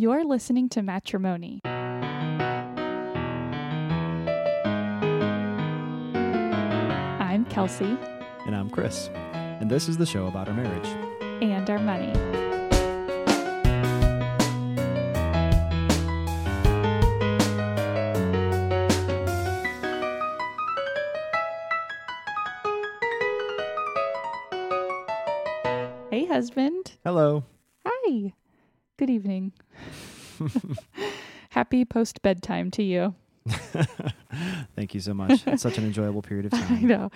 You're listening to Matrimoney. I'm Kelsey And I'm Chris. And this is the show about our marriage. and our money. Hey, husband. Hello. Hi. Good evening. Happy post bedtime to you. Thank you so much. It's such an enjoyable period of time. I know.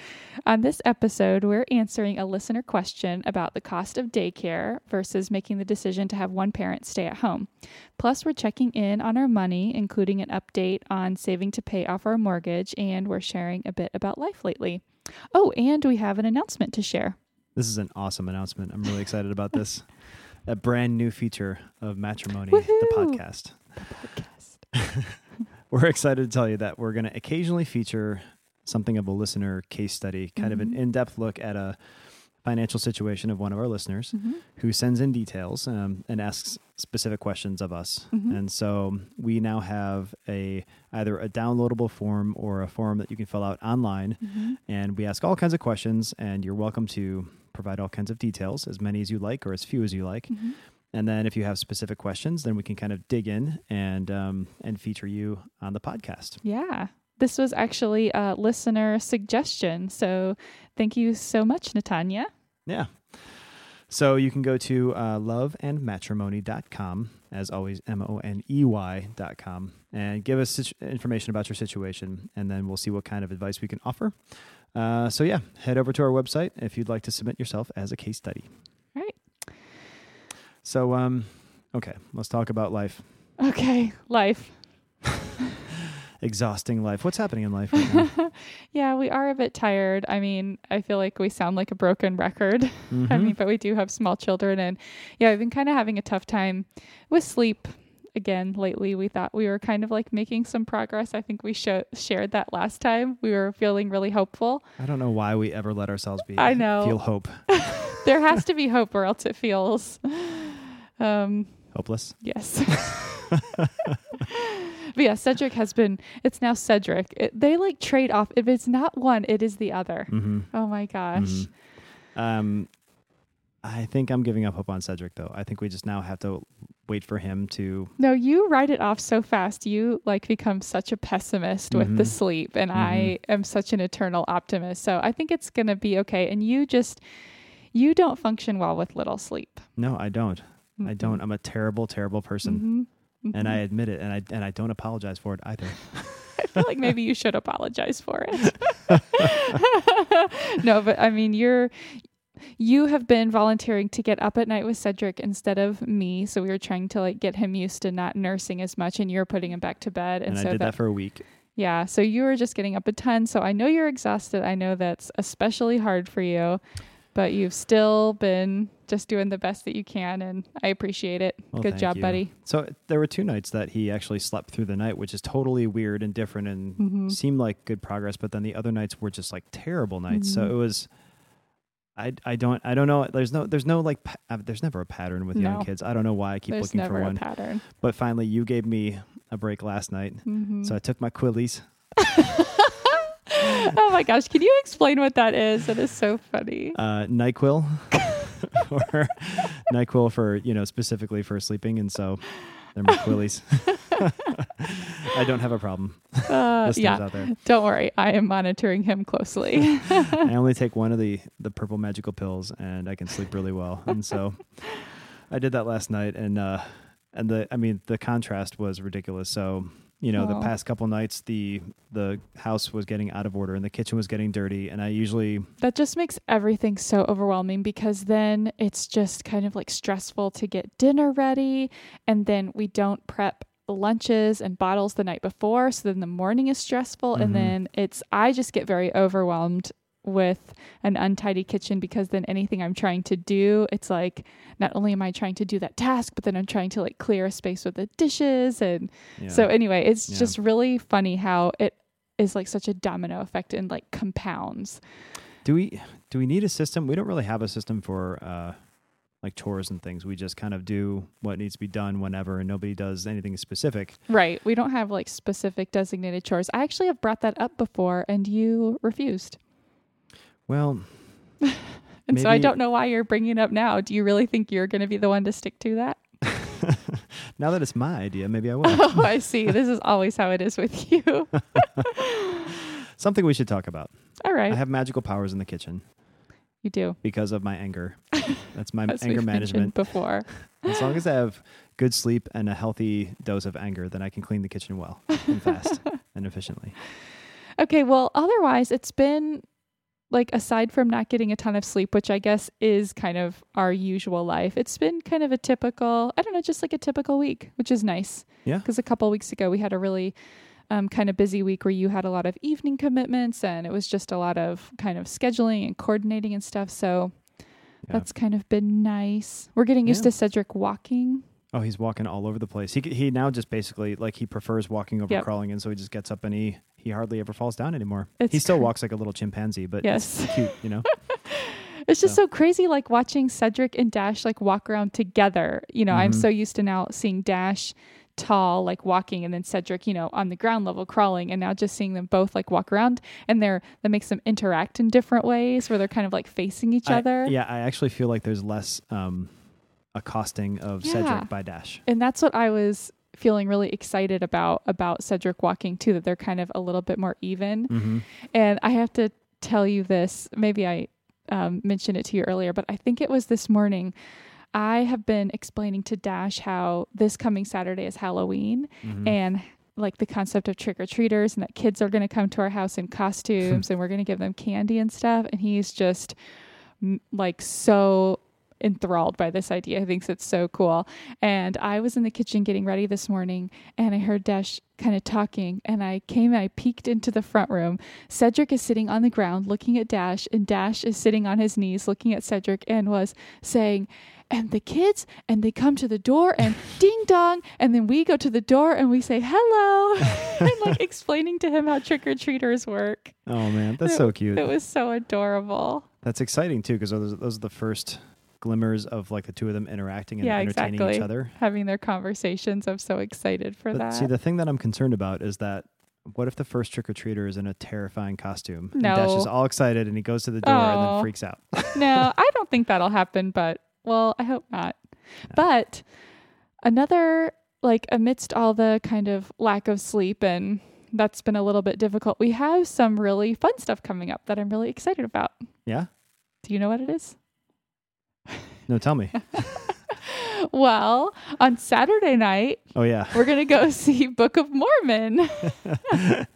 On this episode, we're answering a listener question about the cost of daycare versus making the decision to have one parent stay at home. Plus, we're checking in on our money, including an update on saving to pay off our mortgage, and we're sharing a bit about life lately. Oh, and we have an announcement to share. This is an awesome announcement. I'm really excited about this. A brand new feature of Matrimoney, the podcast. Podcast. We're excited to tell you that we're going to occasionally feature something of a listener case study, kind of an Mhm. in depth look at a financial situation of one of our listeners Mhm. who sends in details um, and asks specific questions of us. Mhm. And so we now have a either a downloadable form or a form that you can fill out online Mhm. and we ask all kinds of questions and you're welcome to provide all kinds of details as many as you like or as few as you like Mhm. and then if you have specific questions then we can kind of dig in and um, and feature you on the podcast Yeah. This was actually a listener suggestion. So thank you so much, Natanya. yeah so you can go to uh, loveandmatrimoney.com as always m-o-n-e-y dot com and give us situ- information about your situation and then we'll see what kind of advice we can offer uh, so yeah head over to our website if you'd like to submit yourself as a case study Right. so um okay let's talk about life Okay. Life. Exhausting life what's happening in life right now yeah, we are a bit tired. I mean, I feel like we sound like a broken record. I Mhm. mean, but we do have small children. And yeah, I've been kind of having a tough time with sleep. Again, lately, we thought we were kind of like making some progress. I think we sho- shared that last time. We were feeling really hopeful. I don't know why we ever let ourselves be. I know. Feel hope. There has to be hope, or else it feels. Um, Hopeless. Yes. but yeah, Cedric has been, it's now Cedric. It, they like trade off. If it's not one, it is the other. Mm-hmm. Oh my gosh. Mhm. Um, I think I'm giving up hope on Cedric, though. I think we just now have to wait for him to. No, you write it off so fast. You like become such a pessimist with the Mhm. sleep, and I am such an eternal optimist. So I think it's going to be okay. And you just, you don't function well with little sleep. No, I don't. I Mhm. don't. I'm a terrible, terrible person, Mhm. and Mhm. I admit it, and I and I don't apologize for it either. I feel like maybe you should apologize for it. no, but I mean, you're you have been volunteering to get up at night with Cedric instead of me, so we were trying to like get him used to not nursing as much, and you're putting him back to bed, and, And, so I did that, for a week. yeah, so you were just getting up a ton. So I know you're exhausted. I know that's especially hard for you, but you've still been just doing the best that you can, and I appreciate it. Well, Good job, you. buddy. So there were two nights that he actually slept through the night, which is totally weird and different, and Mhm. seemed like good progress. But then the other nights were just like terrible nights. So Mhm. it was. I, I don't I don't know. There's no there's no like uh, there's never a pattern with No. young kids. I don't know why I keep There's looking never for a one. pattern. But finally, you gave me a break last night, Mhm. so I took my Quillies. oh my gosh, can you explain what that is? That is so funny. uh, Nyquil, or Nyquil for you know specifically for sleeping, and so they're my Quillies. I don't have a problem. Uh, yeah, out there, don't worry. I am monitoring him closely. I only take one of the the purple magical pills, and I can sleep really well. And so I did that last night, and uh, and the I mean the contrast was ridiculous. So you know the past couple nights the the house was getting out of order and the kitchen was getting dirty, and I usually that just makes everything so overwhelming because then it's just kind of like stressful to get dinner ready. And then we don't prep lunches and bottles the night before. So then the morning is stressful. Mhm. And then it's, I just get very overwhelmed with an untidy kitchen because then anything I'm trying to do, it's like not only am I trying to do that task, but then I'm trying to like clear a space with the dishes. And yeah. so anyway, it's Yeah. just really funny how it is like such a domino effect and like compounds. Do we do we need a system? We don't really have a system for uh, like chores and things. We just kind of do what needs to be done whenever, and nobody does anything specific. Right. We don't have like specific designated chores. I actually have brought that up before and you refused. Well, And so I don't know why you're bringing it up now. Do you really think you're going to be the one to stick to that? now that it's my idea, maybe I will. Oh, I see. This is always how it is with you. Something we should talk about. All right. I have magical powers in the kitchen you do. because of my anger. That's my anger management. before. As long as I have good sleep and a healthy dose of anger, then I can clean the kitchen well and fast and efficiently. Okay, well, otherwise, it's been like aside from not getting a ton of sleep, which I guess is kind of our usual life, it's been kind of a typical, I don't know, just like a typical week, which is nice. Yeah. Because a couple weeks ago, we had a really um, kind of busy week where you had a lot of evening commitments and it was just a lot of kind of scheduling and coordinating and stuff. So Yeah. that's kind of been nice. We're getting used Yeah. to Cedric walking. Oh, he's walking all over the place. He he now just basically like he prefers walking over Yep. crawling, and so he just gets up and he he hardly ever falls down anymore. It's he still cr- walks like a little chimpanzee, but Yes. it's cute, you know. It's just So- so crazy, like watching Cedric and Dash like walk around together. You know, I'm Mhm. so used to now seeing Dash tall, like walking, and then Cedric, you know, on the ground level crawling, and now just seeing them both like walk around, and they're that makes them interact in different ways where they're kind of like facing each I- other. yeah, I actually feel like there's less um, accosting of Yeah. Cedric by Dash. And that's what I was feeling really excited about about Cedric walking too, that they're kind of a little bit more even. Mm-hmm. And I have to tell you this. Maybe I um, mentioned it to you earlier, but I think it was this morning. I have been explaining to Dash how this coming Saturday is Halloween Mm-hmm. and like the concept of trick or treaters and that kids are going to come to our house in costumes and we're going to give them candy and stuff. And he's just like so enthralled by this idea. He thinks it's so cool. And I was in the kitchen getting ready this morning and I heard Dash kind of talking and I came and I peeked into the front room. Cedric is sitting on the ground looking at Dash and Dash is sitting on his knees looking at Cedric and was saying, and the kids and they come to the door and ding dong and then we go to the door and we say hello and like explaining to him how trick-or-treaters work. oh man, that's so cute. It was so adorable. That's exciting too, because those those are the first glimmers of like the two of them interacting and Yeah, entertaining exactly. each other. Having their conversations. I'm so excited for But that. see, the thing that I'm concerned about is that what if the first trick or treater is in a terrifying costume? And Dash is all excited and he goes to the door and then Oh. freaks out. no, I don't think that'll happen, but well, I hope not. But another like amidst all the kind of lack of sleep and that's been a little bit difficult. We have some really fun stuff coming up that I'm really excited about. yeah? Do you know what it is? No, tell me. Well, on Saturday night, Oh yeah, we're going to go see Book of Mormon. I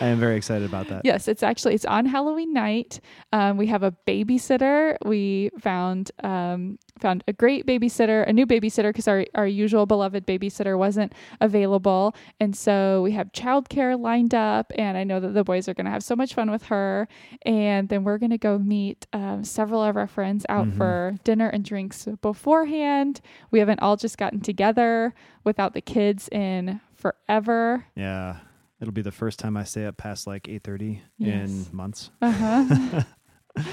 am very excited about that. Yes, it's actually it's on Halloween night. Um, we have a babysitter. We found um, found a great babysitter, a new babysitter because our our usual beloved babysitter wasn't available, and so we have childcare lined up. And I know that the boys are going to have so much fun with her. And then we're going to go meet um, several of our friends out Mhm. for dinner and drinks beforehand. We haven't all just gotten together without the kids in forever. Yeah. It'll be the first time I stay up past like 8:30 Yes. in months. Uh huh.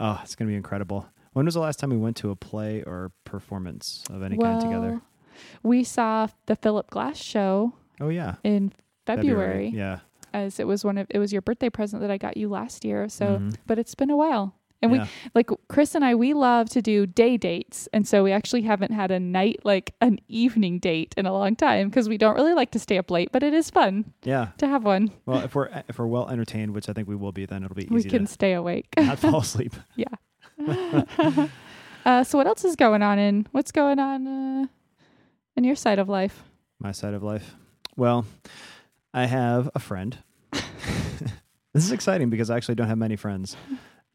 Oh, it's going to be incredible. When was the last time we went to a play or performance of any kind together? We saw the Philip Glass show Oh yeah. in February, Yeah. as it was one of it was your birthday present that I got you last year. So, Mhm. but it's been a while. And Yeah. we like Chris and I we love to do day dates. And so we actually haven't had a night like an evening date in a long time because we don't really like to stay up late, but it is fun Yeah. to have one. Well, if we're if we're well entertained, which I think we will be, then it'll be we easy can to stay awake. not fall asleep. uh, so what else is going on in what's going on uh, in your side of life? My side of life. Well, I have a friend. this is exciting because I actually don't have many friends.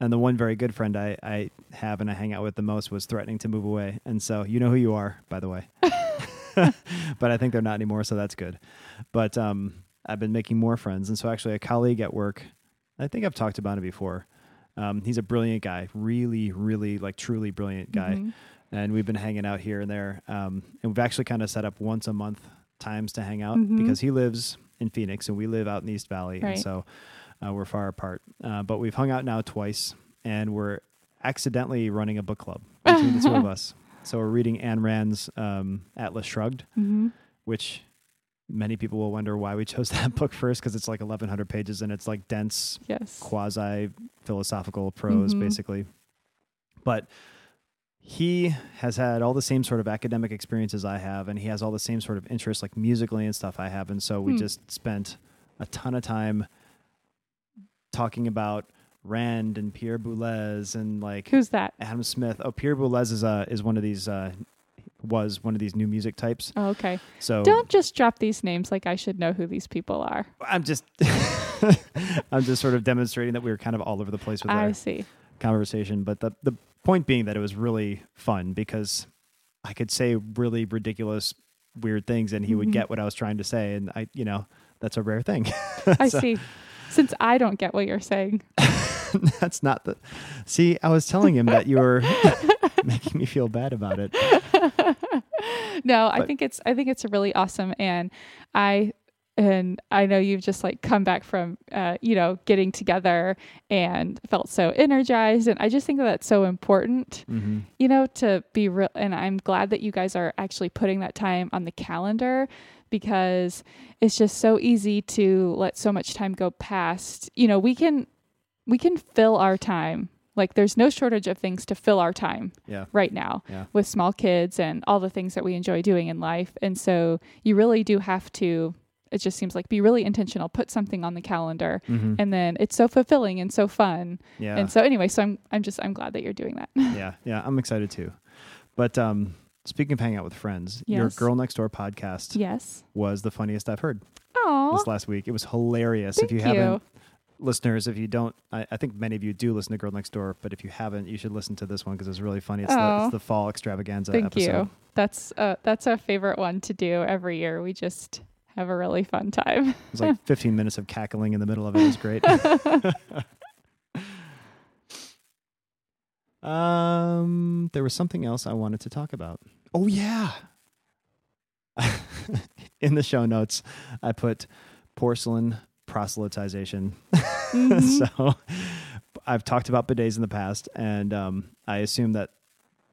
And the one very good friend I, I have and I hang out with the most was threatening to move away. And so you know who you are, by the way. but I think they're not anymore, so that's good. But um, I've been making more friends. And so actually a colleague at work, I think I've talked about it before. Um, he's a brilliant guy, really, really like truly brilliant guy Mhm. and we've been hanging out here and there. Um, and we've actually kind of set up once a month times to hang out Mhm. because he lives in Phoenix and we live out in East Valley, Right. and so uh, we're far apart. Uh, but we've hung out now twice, and we're accidentally running a book club between the two of us. So we're reading Ayn Rand's um, Atlas Shrugged, hmm which many people will wonder why we chose that book first because it's like 1,100 pages and it's like dense, Yes. quasi philosophical prose, Mhm. basically. But he has had all the same sort of academic experiences I have, and he has all the same sort of interests, like musically and stuff I have. And so we Hmm. just spent a ton of time talking about Rand and Pierre Boulez and like Who's that? Adam Smith. Oh, Pierre Boulez is uh, is one of these uh, was one of these new music types. Oh, okay. So Don't just drop these names like I should know who these people are. I'm just I'm just sort of demonstrating that we were kind of all over the place with I our see. conversation. But the the point being that it was really fun because I could say really ridiculous, weird things, and he would Mhm. get what I was trying to say, and I, you know, that's a rare thing. I So- see. Since I don't get what you're saying. that's not the. See, I was telling him that you were making me feel bad about it. no, I think it's I think it's a really awesome and I and I know you've just like come back from uh, you know getting together and felt so energized and I just think that that's so important hmm you know to be real and I'm glad that you guys are actually putting that time on the calendar because it's just so easy to let so much time go past you know we can we can fill our time like there's no shortage of things to fill our time Yeah. right now Yeah. with small kids and all the things that we enjoy doing in life. And so you really do have to, it just seems like be really intentional, put something on the calendar. hmm And then it's so fulfilling and so fun. Yeah. And so anyway, so I'm I'm just I'm glad that you're doing that. yeah, yeah, I'm excited too. But um, speaking of hanging out with friends, your Girl Next Door podcast yes. was the funniest I've heard Oh, this last week. It was hilarious. thank if you, you. haven't, listeners, if you don't, I, I think many of you do listen to Girl Next Door, but if you haven't, you should listen to this one because it's really funny. It's, the, Oh. it's the fall extravaganza Thank episode. you. That's uh that's our favorite one to do every year. We just have a really fun time. It was like 15 minutes of cackling in the middle of it. It was great. um, there was something else I wanted to talk about. Oh yeah. in the show notes, I put porcelain proselytization. Mhm. so I've talked about bidets in the past, and um, I assume that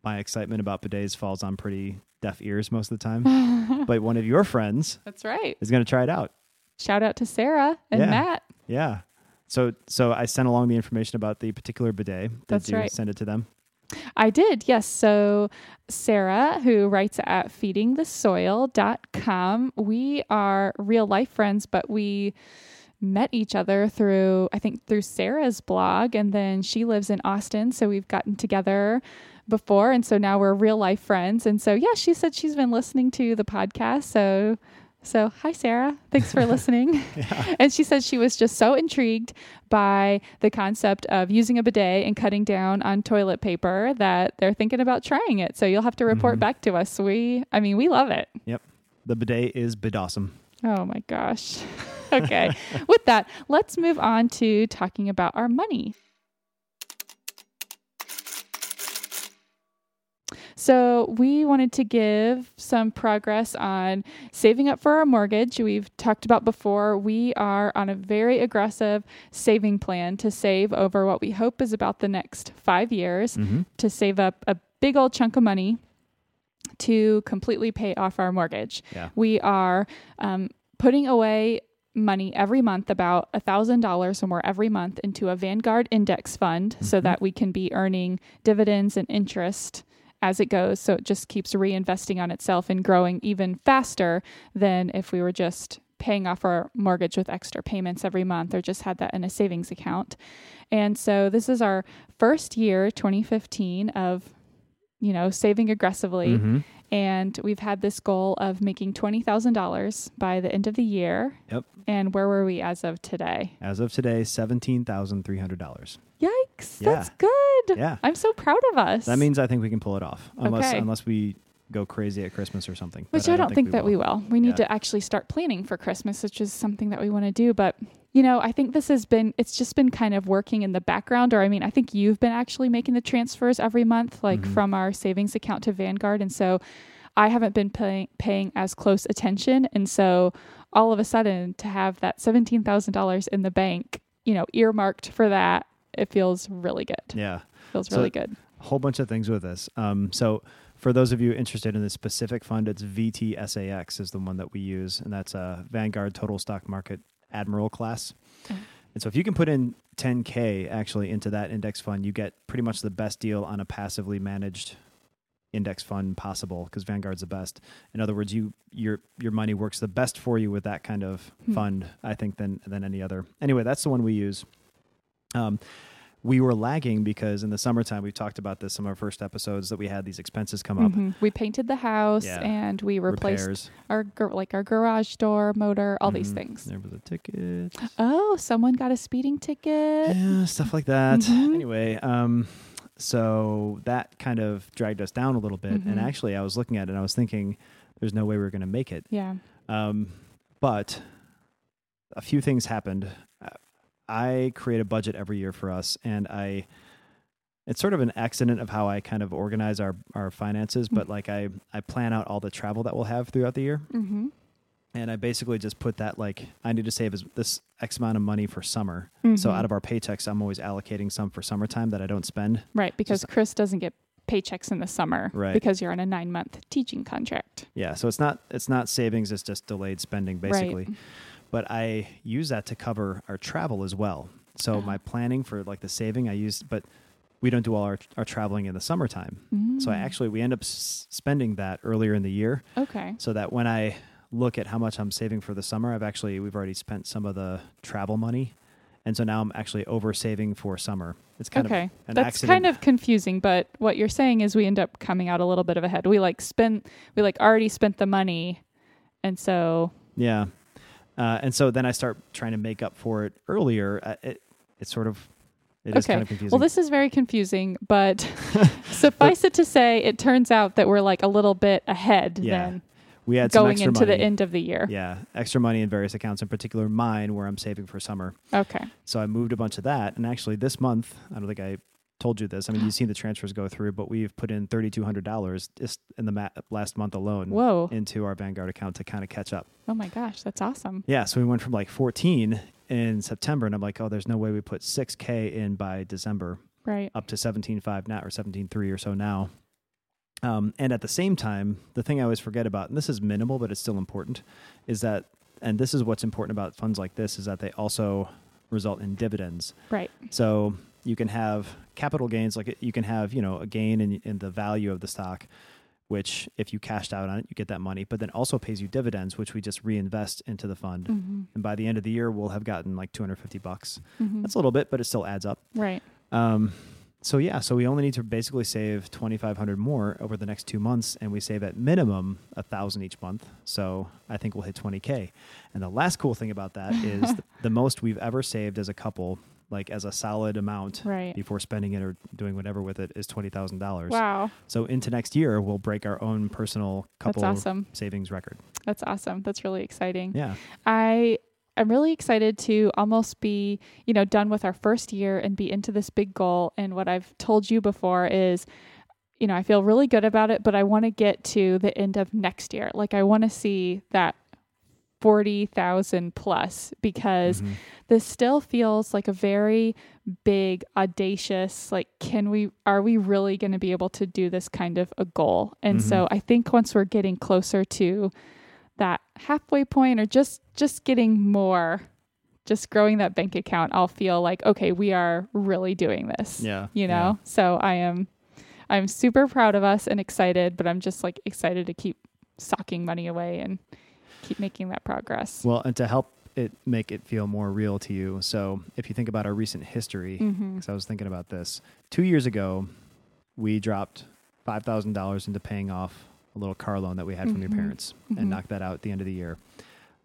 my excitement about bidets falls on pretty deaf ears most of the time. but one of your friends That's right. is going to try it out. Shout out to Sarah and Yeah. Matt. Yeah. So so I sent along the information about the particular bidet. Did That's you right. send it to them? I did, yes. So, Sarah, who writes at feedingthesoil.com, we are real life friends, but we met each other through, I think, through Sarah's blog. And then she lives in Austin. So, we've gotten together before. And so now we're real life friends. And so, yeah, she said she's been listening to the podcast. So, so hi, Sarah. Thanks for listening. Yeah. And she said she was just so intrigued by the concept of using a bidet and cutting down on toilet paper that they're thinking about trying it. So you'll have to report Mhm. back to us. We, I mean, we love it. Yep. The bidet is bidawesome. Oh my gosh. okay. With that, let's move on to talking about our money. So, we wanted to give some progress on saving up for our mortgage. We've talked about before, we are on a very aggressive saving plan to save over what we hope is about the next five years Mm-hmm. to save up a big old chunk of money to completely pay off our mortgage. Yeah. We are um, putting away money every month, about a thousand dollars or more every month, into a Vanguard index fund, so Mhm. that we can be earning dividends and interest as it goes. So it just keeps reinvesting on itself and growing even faster than if we were just paying off our mortgage with extra payments every month or just had that in a savings account. And so this is our first year, 2015, of you know saving aggressively Mm-hmm. And we've had this goal of making $20,000 by the end of the year. Yep. And where were we as of today? As of today, seventeen thousand three hundred dollars. Yikes, Yeah. that's good. Yeah. I'm so proud of us. That means I think we can pull it off, unless Okay. unless we go crazy at Christmas or something. which But I don't think, that we will. We need Yeah. to actually start planning for Christmas, which is something that we want to do. But, you know, I think this has been, it's just been kind of working in the background. Or, I mean, I think you've been actually making the transfers every month, like Mhm. from our savings account to Vanguard. And so I haven't been paying, paying as close attention. And so all of a sudden to have that $17,000 in the bank, you know, earmarked for that, it feels really good. Yeah. feels So- really good. A whole bunch of things with this. Um, so for those of you interested in this specific fund, it's VTSAX is the one that we use, and that's a Vanguard Total Stock Market Admiral class. Oh. And so if you can put in 10K actually into that index fund, you get pretty much the best deal on a passively managed index fund possible because Vanguard's the best. In other words, you your your money works the best for you with that kind of Hmm. fund, I think, than than any other. Anyway, that's the one we use. Um, we were lagging because in the summertime we talked about this some of our first episodes that we had these expenses come up. Mhm. We painted the house Yeah. and we replaced Repairs. our like our garage door, motor, all these Mhm. things. There was a ticket. Oh, someone got a speeding ticket. yeah, stuff like that. Mhm. Anyway, um, so that kind of dragged us down a little bit. And Mhm. actually, I was looking at it and I was thinking, there's no way we are going to make it. Yeah. Um, but a few things happened. I create a budget every year for us, and I. It's sort of an accident of how I kind of organize our, our finances, but like I, I plan out all the travel that we'll have throughout the year. Mm-hmm. And I basically just put that like I need to save this X amount of money for summer. So out of our paychecks, I'm always allocating some for summertime that I don't spend. right because Chris doesn't get paychecks in the summer Right. because you're on a nine month teaching contract. Yeah, so it's not it's not savings; it's just delayed spending, basically. Right. But I use that to cover our travel as well. So Oh. my planning for like the saving, I use, but we don't do all our, our traveling in the summertime. So I Mm. actually we end up s- spending that earlier in the year, okay. so that when I look at how much I'm saving for the summer, I've actually we've already spent some of the travel money, and so now I'm actually over saving for summer. It's kind okay. of an That's accident. kind of confusing, but what you're saying is we end up coming out a little bit of ahead. We like spend we like already spent the money and so Yeah. Uh, and so then I start trying to make up for it earlier. Uh, it, it's sort of, it is Okay. kind of confusing. well this is very confusing, but suffice it to say it turns out that we're like a little bit ahead Yeah. then we had some going into money. the end of the year. Yeah, extra money in various accounts, in particular mine, where I'm saving for summer. Okay. So I moved a bunch of that. And actually, this month, I don't think I told you this. I mean, you've seen the transfers go through, but we've put in $3,200 just in the ma- last month alone Whoa. into our Vanguard account to kind of catch up. Oh my gosh, that's awesome. Yeah, so we went from like 14 in September, and I'm like, oh, there's no way we put 6K in by December. Right. up to 17.5 now or 17.3 or so now. Um, and at the same time, the thing I always forget about, and this is minimal, but it's still important, is that, and this is what's important about funds like this, is that they also result in dividends. Right. So you can have capital gains, like you can have, you know, a gain in, in the value of the stock, which if you cashed out on it, you get that money, but then also pays you dividends, which we just reinvest into the fund. Mm-hmm. And by the end of the year, we'll have gotten like 250 bucks. Mm-hmm. That's a little bit, but it still adds up. right. Um, so yeah, so we only need to basically save twenty five hundred more over the next two months, and we save at minimum a thousand each month. So I think we'll hit twenty k. And the last cool thing about that is th- the most we've ever saved as a couple, like as a solid amount Right. before spending it or doing whatever with it, is twenty thousand dollars. Wow. So into next year, we'll break our own personal couple That's awesome. savings record. That's awesome. That's really exciting. Yeah, I am really excited to almost be, you know, done with our first year and be into this big goal. And what I've told you before is, you know, I feel really good about it, but I want to get to the end of next year. Like I want to see that 40,000 plus because Mhm. this still feels like a very big audacious like can we are we really going to be able to do this kind of a goal and so i think once we're getting closer to that halfway point or just just getting more just growing that bank account i'll feel like okay we are really doing this yeah, you yeah. know so i am i'm super proud of us and excited but i'm just like excited to keep socking money away and keep making that progress Well, and to help it make it feel more real to you, so if you think about our recent history, mm-hmm. because I was thinking about this. Two years ago, we dropped five thousand dollars into paying off a little car loan that we had from your Mhm. parents, Mhm. and knocked that out at the end of the year.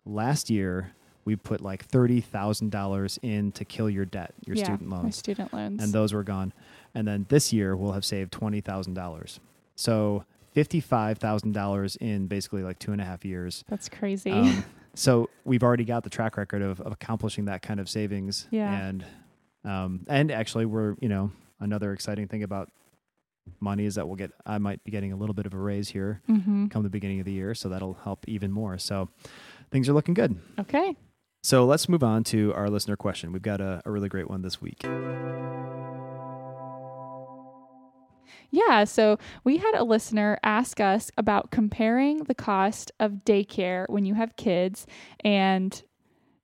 Last year, we put like thirty thousand dollars in to kill your debt, your yeah, student my loans, student loans and those were gone. And then this year, we'll have saved twenty thousand dollars. So fifty-five thousand dollars in basically like two and a half years. that's crazy Um, so we've already got the track record of, of accomplishing that kind of savings. Yeah. And um, and actually, we're you know another exciting thing about money is that we'll get I might be getting a little bit of a raise here mm-hmm. come the beginning of the year, so that'll help even more. So things are looking good. okay So let's move on to our listener question. We've got a, a really great one this week. Yeah, so we had a listener ask us about comparing the cost of daycare when you have kids and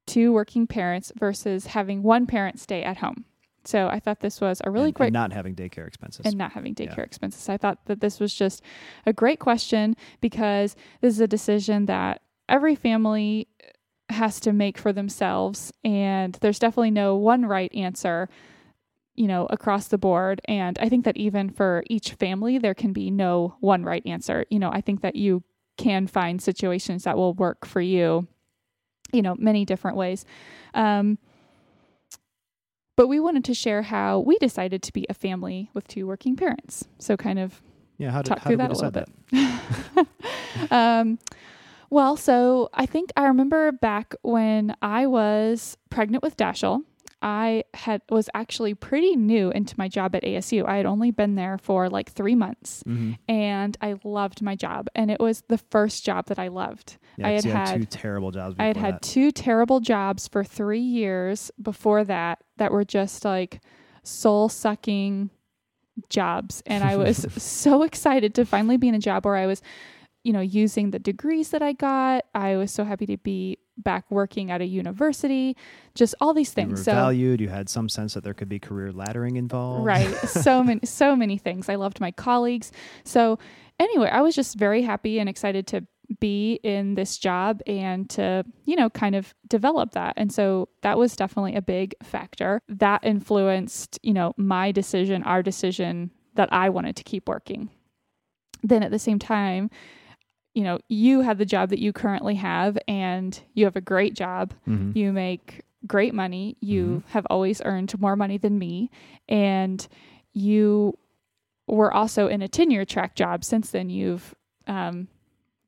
two working parents versus having one parent stay at home. So I thought this was a really and, great and not having daycare expenses. and not having daycare Yeah. expenses. I thought that this was just a great question because this is a decision that every family uh, has to make for themselves and there's definitely no one right answer you know across the board and I think that even for each family there can be no one right answer. You know, I think that you can find situations that will work for you you know many different ways. Um but we wanted to share how we decided to be a family with two working parents. So, kind of yeah, how did, talk how through did that a little bit. um, well, so I think I remember back when I was pregnant with Dashel. I had was actually pretty new into my job at ASU. I had only been there for like three months, Mhm. and I loved my job. And it was the first job that I loved. Yeah, I had you had, had- two terrible jobs. I had before had two terrible jobs for three years before that that were just like soul sucking jobs. And I was so excited to finally be in a job where I was, you know, using the degrees that I got. I was so happy to be back working at a university, just all these You things. So valued. You had some sense that there could be career laddering involved. Right. So many so many things. I loved my colleagues. So anyway, I was just very happy and excited to be in this job and to, you know, kind of develop that. And so that was definitely a big factor that influenced, you know, my decision, our decision that I wanted to keep working. Then at the same time, you know, you have the job that you currently have and you have a great job Mhm. you make great money. You have always earned more money than me. And you were also in a tenure track job. Since then, you've um,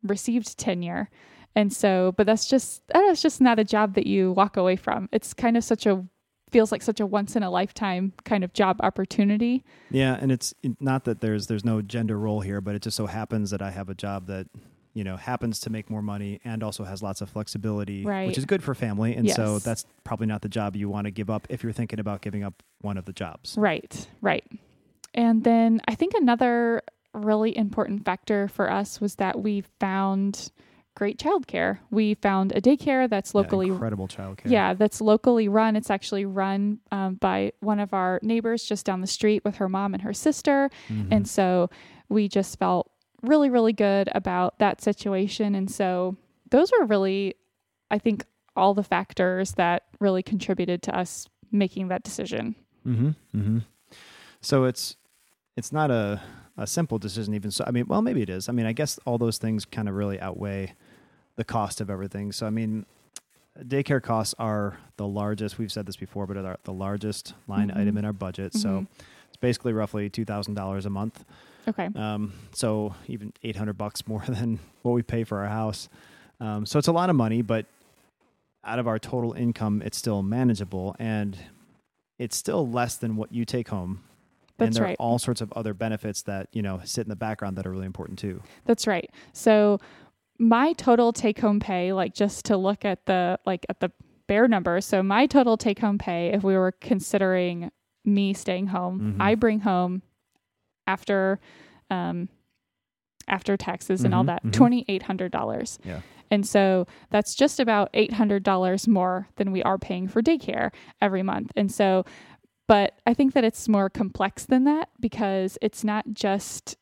received tenure. And so, but that's just, that's just not a job that you walk away from. It's kind of such a, feels like such a once in a lifetime kind of job opportunity. Yeah, and it's not that there's there's no gender role here, but it just so happens that I have a job that you know happens to make more money and also has lots of flexibility, Right. which is good for family. And so that's probably not the job you want to give up if you're thinking about giving up one of the jobs. Right, right. And then I think another really important factor for us was that we found great childcare. We found a daycare that's Yeah, locally incredible childcare. yeah, that's locally run. It's actually run um, by one of our neighbors just down the street with her mom and her sister. Mhm. And so we just felt really, really good about that situation. And so those were really, I think, all the factors that really contributed to us making that decision. Mm-hmm. Mm-hmm. So it's it's not a a simple decision even so I mean well maybe it is. I mean I guess all those things kind of really outweigh the cost of everything. So I mean daycare costs are the largest we've said this before but are the largest line Mhm. item in our budget. So Mhm. it's basically roughly $2,000 a month. Okay. Um, so even 800 bucks more than what we pay for our house. Um, so it's a lot of money, but out of our total income, it's still manageable and it's still less than what you take home. That's and there right. are all sorts of other benefits that, you know, sit in the background that are really important too. That's right. So my total take home pay, like just to look at the like at the bare number. So my total take home pay, if we were considering me staying home, Mhm. I bring home after um after taxes and all Mhm, that mhm. twenty eight hundred dollars. Yeah. And so that's just about eight hundred dollars more than we are paying for daycare every month. And so but I think that it's more complex than that because it's not just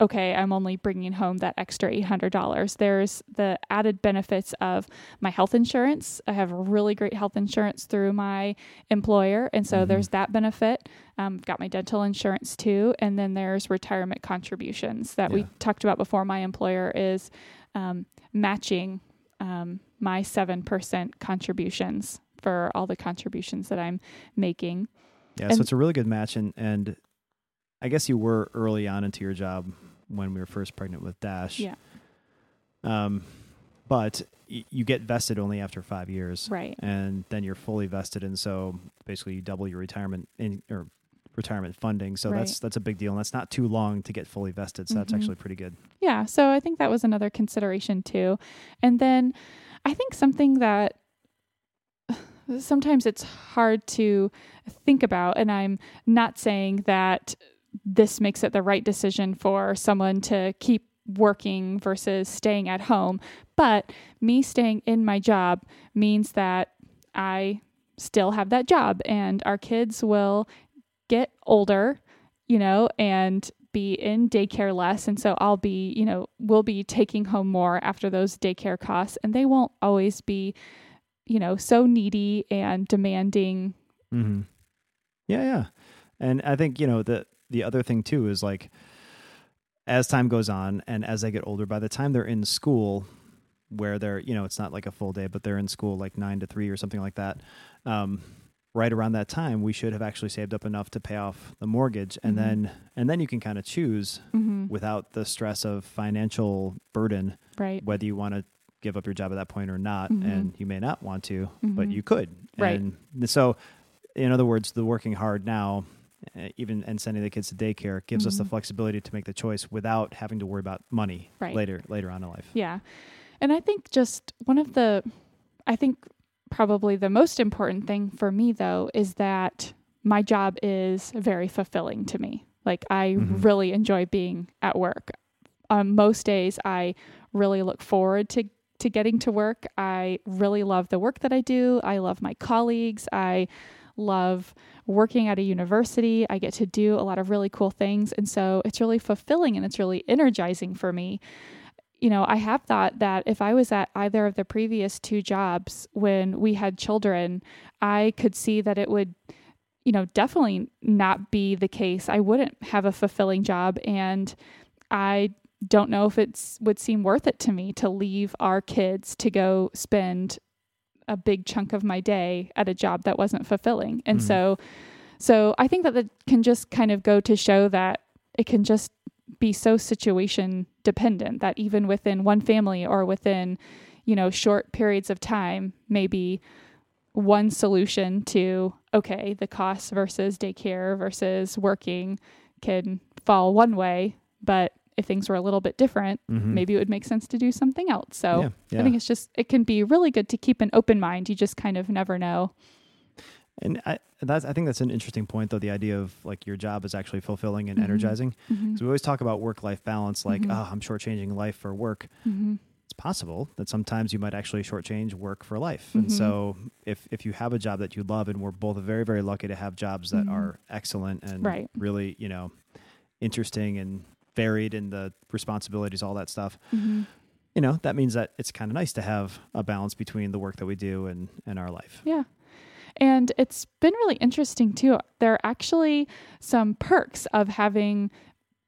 okay, I'm only bringing home that extra $800. There's the added benefits of my health insurance. I have really great health insurance through my employer. And so Mhm. there's that benefit. Um, I've got my dental insurance too. And then there's retirement contributions that we talked about before. My employer is um, matching um, my 7% contributions for all the contributions that I'm making. Yeah. And- so it's a really good match. And, and I guess you were early on into your job when we were first pregnant with Dash. Yeah. Um, but y- you get vested only after five years. Right. and then you're fully vested and so basically you double your retirement in or retirement funding so that's Right. that's a big deal and that's not too long to get fully vested so that's Mhm. actually pretty good Yeah, so I think that was another consideration too. And then I think something that sometimes it's hard to think about, and I'm not saying that this makes it the right decision for someone to keep working versus staying at home. But me staying in my job means that I still have that job and our kids will get older, you know, and be in daycare less. And so I'll be, you know, we'll be taking home more after those daycare costs and they won't always be, you know, so needy and demanding. Mm-hmm. Yeah, yeah. And I think, you know, the the other thing too is like as time goes on and as they get older, by the time they're in school, where they're, you know, it's not like a full day, but they're in school like nine to three or something like that. Um, right around that time, we should have actually saved up enough to pay off the mortgage, and Mhm. then and then you can kind of choose Mm-hmm. without the stress of financial burden Right. whether you want to give up your job at that point or not, Mhm. and you may not want to, but Mhm. you could. Right. And so, in other words, the working hard now, even and sending the kids to daycare, gives us the Mhm. flexibility to make the choice without having to worry about money Right. later later on in life. Yeah. And I think just one of the, I think probably the most important thing for me though is that my job is very fulfilling to me. Like I Mhm. really enjoy being at work. Um, most days I really look forward to to getting to work. I really love the work that I do. I love my colleagues. I love working at a university. I get to do a lot of really cool things. And so it's really fulfilling and it's really energizing for me. You know, I have thought that if I was at either of the previous two jobs when we had children, I could see that it would, you know, definitely not be the case. I wouldn't have a fulfilling job. And I don't know if it's would seem worth it to me to leave our kids to go spend a big chunk of my day at a job that wasn't fulfilling. And Mhm. so so I think that that can just kind of go to show that it can just be so situation dependent that even within one family or within, you know, short periods of time, maybe one solution to okay, the costs versus daycare versus working can fall one way, but if things were a little bit different, Mhm. maybe it would make sense to do something else. So yeah, yeah. I think it's just it can be really good to keep an open mind. You just kind of never know. and I, that's I think that's an interesting point, though. The idea of like your job is actually fulfilling and Mhm. energizing. Mm-hmm. Because we always talk about work life balance, like, oh, I'm shortchanging life for work. Mm-hmm. it's possible that sometimes you might actually shortchange work for life. Mhm. And so if if you have a job that you love and we're both very, very lucky to have jobs that Mhm. are excellent and Right. really, you know, interesting and varied in the responsibilities, all that stuff, Mm-hmm. you know, that means that it's kind of nice to have a balance between the work that we do and, and our life. Yeah. And it's been really interesting too. There are actually some perks of having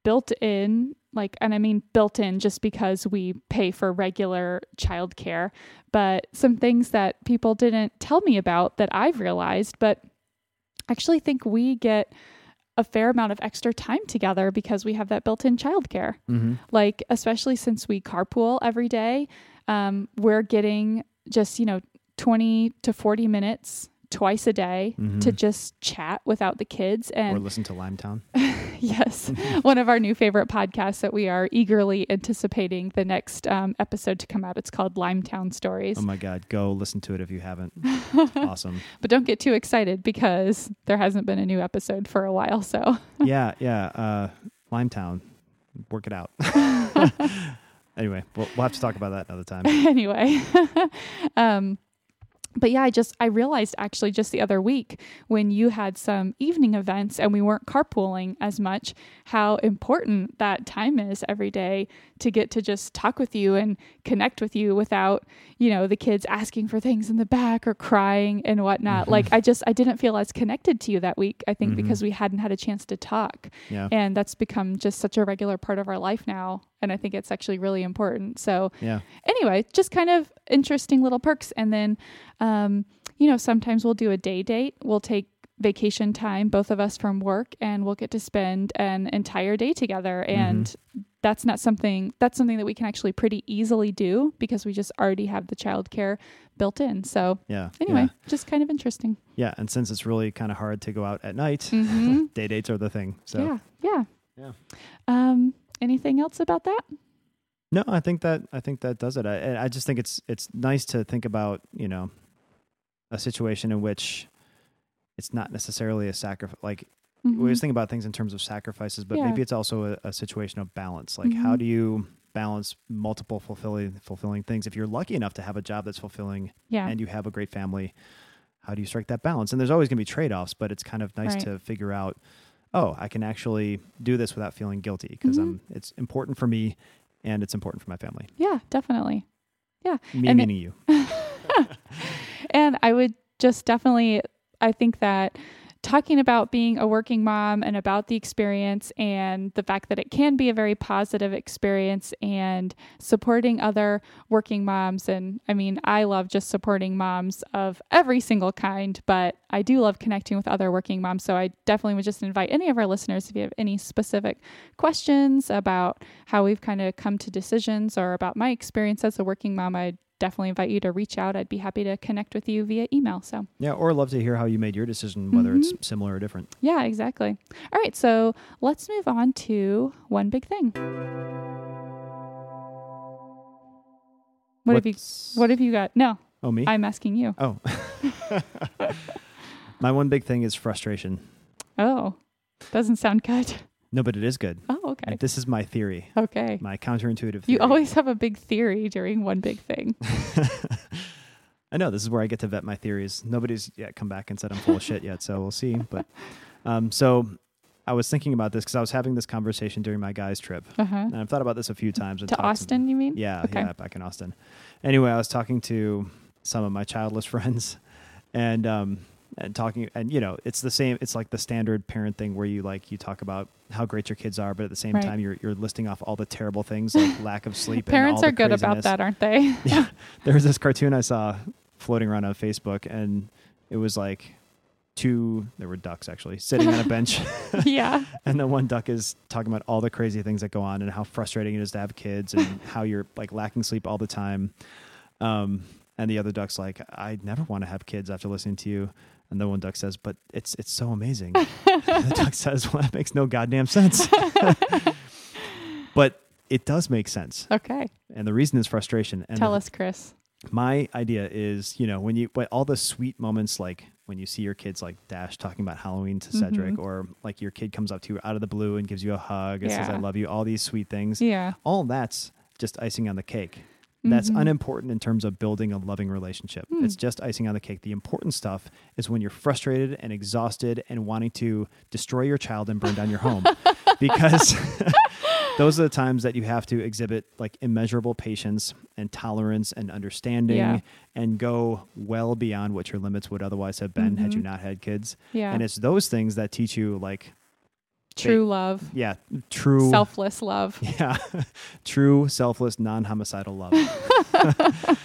built in, like, and I mean built in just because we pay for regular childcare, but some things that people didn't tell me about that I've realized, but actually think we get a fair amount of extra time together because we have that built in childcare. Mm-hmm. like especially since we carpool every day um, we're getting just you know 20 to 40 minutes twice a day Mhm. to just chat without the kids Or and listen to Limetown. yes one of our new favorite podcasts that we are eagerly anticipating the next um, episode to come out it's called limetown stories Oh my God, go listen to it if you haven't. awesome. but don't get too excited because there hasn't been a new episode for a while so Yeah, yeah. Uh, Limetown, work it out. anyway, we'll, we'll have to talk about that another time. anyway um but yeah i just i realized actually just the other week when you had some evening events and we weren't carpooling as much how important that time is every day to get to just talk with you and connect with you without you know the kids asking for things in the back or crying and whatnot Mhm. like i just i didn't feel as connected to you that week i think Mhm. because we hadn't had a chance to talk Yeah, and that's become just such a regular part of our life now and i think it's actually really important so yeah. anyway, just kind of interesting little perks. And then, um, you know, sometimes we'll do a day date. We'll take vacation time, both of us from work, and we'll get to spend an entire day together. And that's not something that's something that we can actually pretty easily do because we just already have the childcare built in. So Yeah. anyway, Yeah. just kind of interesting. Yeah, and since it's really kind of hard to go out at night, Mhm. day dates are the thing. So yeah, yeah, Yeah. Um, anything else about that? no, I think that I think that does it. I I just think it's it's nice to think about you know a situation in which it's not necessarily a sacrifice. Like we Mhm. always think about things in terms of sacrifices, but Yeah. maybe it's also a, a situation of balance. Like, how Mhm. do you balance multiple fulfilling fulfilling things? If you're lucky enough to have a job that's fulfilling yeah. and you have a great family, how do you strike that balance? And there's always going to be trade offs, but it's kind of nice Right. to figure out. Oh, I can actually do this without feeling guilty because Mhm. I'm. It's important for me, and it's important for my family. yeah, definitely. Yeah. Me And it- meaning you. and I would just definitely, I think that talking about being a working mom and about the experience and the fact that it can be a very positive experience and supporting other working moms. And I mean, I love just supporting moms of every single kind, but I do love connecting with other working moms. So I definitely would just invite any of our listeners if you have any specific questions about how we've kind of come to decisions or about my experience as a working mom, I'd definitely invite you to reach out. I'd be happy to connect with you via email. So, Yeah, or love to hear how you made your decision, whether it's Mhm. similar or different. yeah, exactly. All right, so let's move on to one big thing. What have you what have you got? No, Oh, me. I'm asking you. oh. My one big thing is frustration. Oh. Doesn't sound good. No, but it is good. Okay. This is my theory, Okay. my counterintuitive theory. You always have a big theory during one big thing. I know this is where I get to vet my theories. Nobody's yet come back and said I'm full of shit yet, so we'll see. But um, so I was thinking about this because I was having this conversation during my guys' trip, Uh-huh. and I've thought about this a few times. And To Austin, you mean? Yeah, Okay. yeah, back in Austin. Anyway, I was talking to some of my childless friends, and um, and talking, and you know, it's the same. It's like the standard parent thing where you like you talk about how great your kids are, but at the same Right. time you're you're listing off all the terrible things like lack of sleep. Parents and all are good about that, aren't they? Yeah, there was this cartoon I saw floating around on Facebook, and it was like two. There were ducks actually sitting on a bench, yeah. and the one duck is talking about all the crazy things that go on and how frustrating it is to have kids and how you're like lacking sleep all the time. Um, and the other duck's like, I never want to have kids after listening to you. And the one duck says, but it's it's so amazing. the duck says, well, that makes no goddamn sense. but it does make sense. Okay. And the reason is frustration. And Tell the- us, Chris. my idea is, you know, when you when all the sweet moments like when you see your kids like Dash talking about Halloween to Cedric, Mhm. or like your kid comes up to you out of the blue and gives you a hug and says, I love you, all these sweet things. Yeah. All that's just icing on the cake. That's Mhm. unimportant in terms of building a loving relationship. Hmm. It's just icing on the cake. The important stuff is when you're frustrated and exhausted and wanting to destroy your child and burn down your home. because those are the times that you have to exhibit like immeasurable patience and tolerance and understanding Yeah. and go well beyond what your limits would otherwise have been had you Mhm. not had kids. Yeah. And it's those things that teach you like True love. yeah, true Selfless love. yeah true selfless non-homicidal love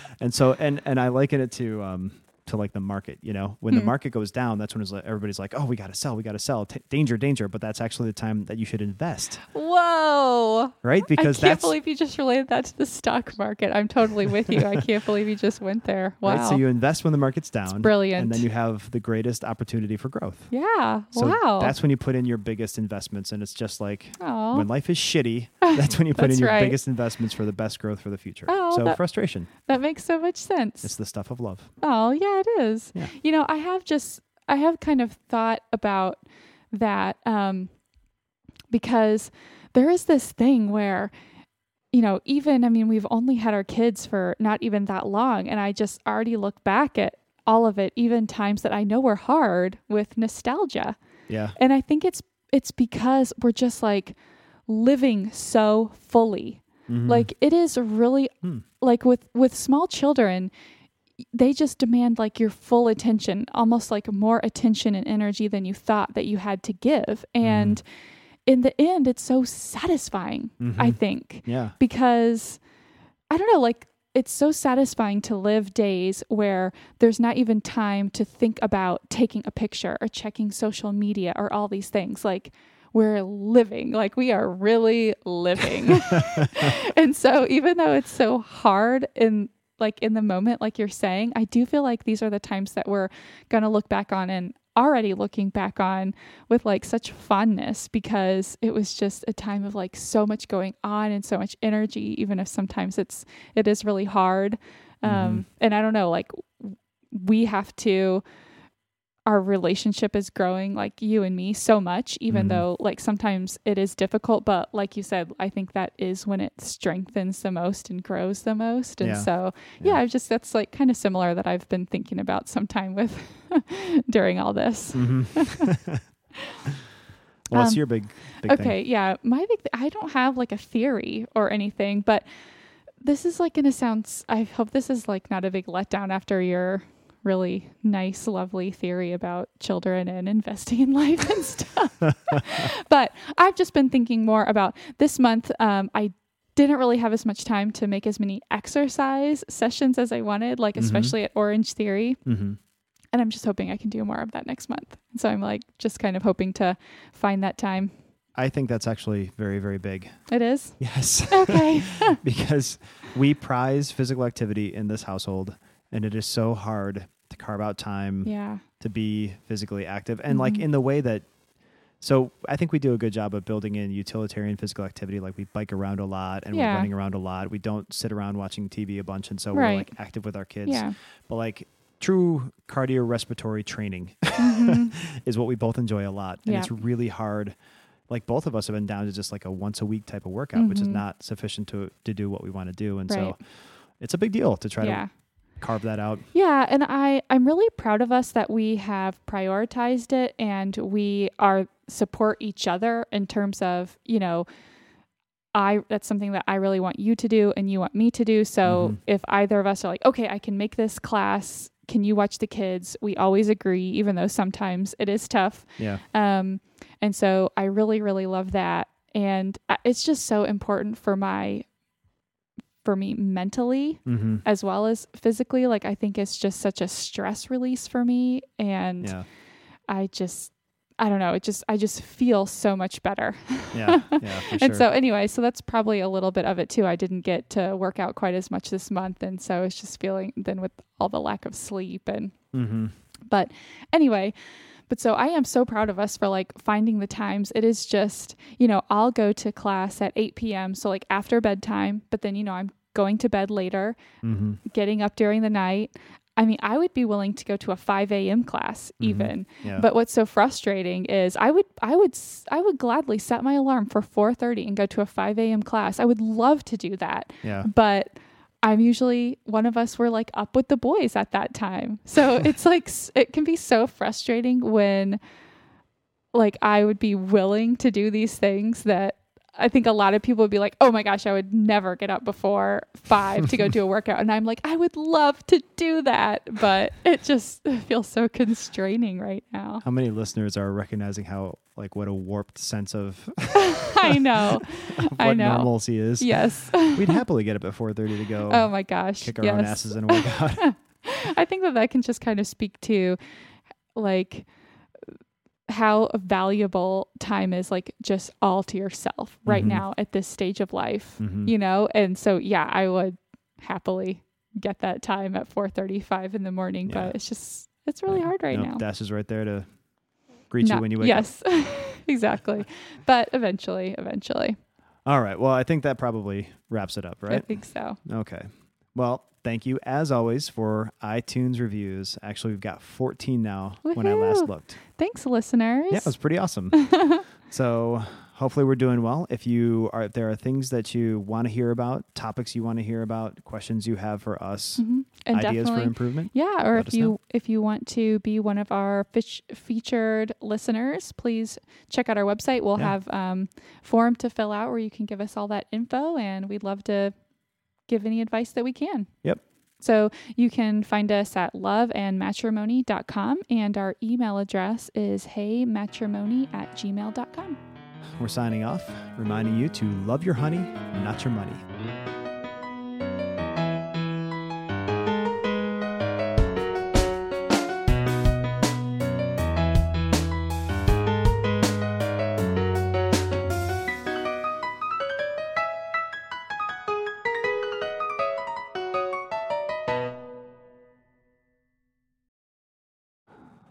and so and and i liken it to um to like the market you know when the Hmm. market goes down that's when it's like, everybody's like oh we got to sell we got to sell T- danger danger but that's actually the time that you should invest Whoa. right because I can't that's believe you just related that to the stock market. I'm totally with you. I can't believe you just went there. Wow. right so you invest when the market's down brilliant. and then you have the greatest opportunity for growth yeah. so wow. that's when you put in your biggest investments and it's just like Aw. when life is shitty that's when you put in your right. biggest investments for the best growth for the future Oh, so that- frustration that makes so much sense. it's the stuff of love Oh, yeah, it is. Yeah. You know, I have just, I have kind of thought about that um, because there is this thing where, you know, even, I mean, we've only had our kids for not even that long. And I just already look back at all of it, even times that I know were hard with nostalgia. yeah And I think it's, it's because we're just like living so fully. Mhm. Like it is really Hmm. like with with small children they just demand like your full attention, almost like more attention and energy than you thought that you had to give. And in the end it's so satisfying, I Mhm. think, yeah because I don't know, like it's so satisfying to live days where there's not even time to think about taking a picture or checking social media or all these things. Like we're living, like we are really living. and so even though it's so hard in like in the moment, like you're saying, I do feel like these are the times that we're gonna look back on and already looking back on with like such fondness because it was just a time of like so much going on and so much energy even if sometimes it's it is really hard. Um and i don't know like we have to our relationship is growing like you and me so much even Mhm. though like sometimes it is difficult but like you said i think that is when it strengthens the most and grows the most and Yeah. so yeah, Yeah. i just that's like kind of similar that i've been thinking about sometime with during all this hmm What's Um, your big, big okay yeah my big th- i don't have like a theory or anything but this is like gonna sound i hope this is like not a big letdown after your really nice lovely theory about children and investing in life and stuff but i've just been thinking more about this month um, i didn't really have as much time to make as many exercise sessions as i wanted like Mhm. especially at Orangetheory thing? hmm and i'm just hoping i can do more of that next month so i'm like just kind of hoping to find that time I think that's actually very, very big. it is Yes. okay because we prize physical activity in this household and it is so hard to carve out time yeah to be physically active and like Mhm. in the way that so I think we do a good job of building in utilitarian physical activity like we bike around a lot and Yeah. we're running around a lot. We don't sit around watching TV a bunch and so we're like active with our kids. yeah But like true cardiorespiratory training Mhm. is what we both enjoy a lot and Yeah. it's really hard like both of us have been down to just like a once a week type of workout which is Mhm. not sufficient to to do what we want to do and Right. so it's a big deal to try to carve that out Yeah, and I I'm really proud of us that we have prioritized it and we are support each other in terms of, you know, I that's something that I really want you to do and you want me to do. So Mhm. if either of us are like, "Okay, I can make this class, can you watch the kids?" We always agree even though sometimes it is tough. yeah Um, and so I really, really love that. And uh, it's just so important for my, for me mentally mm-hmm. as well as physically. Like, I think it's just such a stress release for me. And yeah I just, I don't know, it just, I just feel so much better. yeah yeah for sure. And so, anyway, so that's probably a little bit of it too. I didn't get to work out quite as much this month. And so it's just feeling then with all the lack of sleep and mm-hmm. but anyway, but so I am so proud of us for like finding the times. It is just, you know, I'll go to class at 8 p.m. So like after bedtime, but then, you know, I'm going to bed later, Mm-hmm. getting up during the night. I mean, I would be willing to go to a 5 a.m. class Mhm. even. yeah But what's so frustrating is I would, I would, I would gladly set my alarm for 4:30 and go to a 5 a.m. class. I would love to do that yeah but I'm usually one of us were like up with the boys at that time. So it's like it can be so frustrating when like I would be willing to do these things that I think a lot of people would be like, "Oh my gosh, I would never get up before 5 to go do a workout." And I'm like, "I would love to do that, but it just feels so constraining right now." how many listeners are recognizing how like what a warped sense of, I know. of what I know. normalcy is Yes. we'd happily get up at 4.30 to go Oh my gosh. kick our yes. own asses in a workout I think that that can just kind of speak to like how valuable time is like just all to yourself right Mhm. now at this stage of life Mhm. you know and so yeah i would happily get that time at 4.35 in the morning Yeah. but it's just it's really hard right now dash is right there to greet you when you wake yes exactly but eventually eventually all right well i think that probably wraps it up right? i think so Okay. Well, thank you as always for iTunes reviews. Actually, we've got 14 now when I last looked. thanks listeners Yeah, it was pretty awesome. so, hopefully we're doing well. If you are if there are things that you want to hear about, topics you want to hear about, questions you have for us, Mhm. and ideas for improvement, Yeah, or if you know. if you want to be one of our fish, featured listeners, please check out our website. We'll Yeah. have um, form to fill out where you can give us all that info, and we'd love to give any advice that we can. Yep. So you can find us at loveandmatrimoney.com, and our email address is heymatrimoney at gmail.com. we're signing off, reminding you to love your honey, not your money.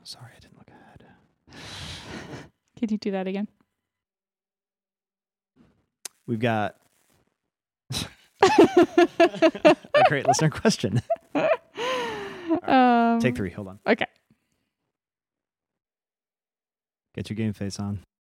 Sorry, I didn't look ahead. Could you do that again? We've got a great listener question. right, um, take three. Hold on. Okay. Get your game face on.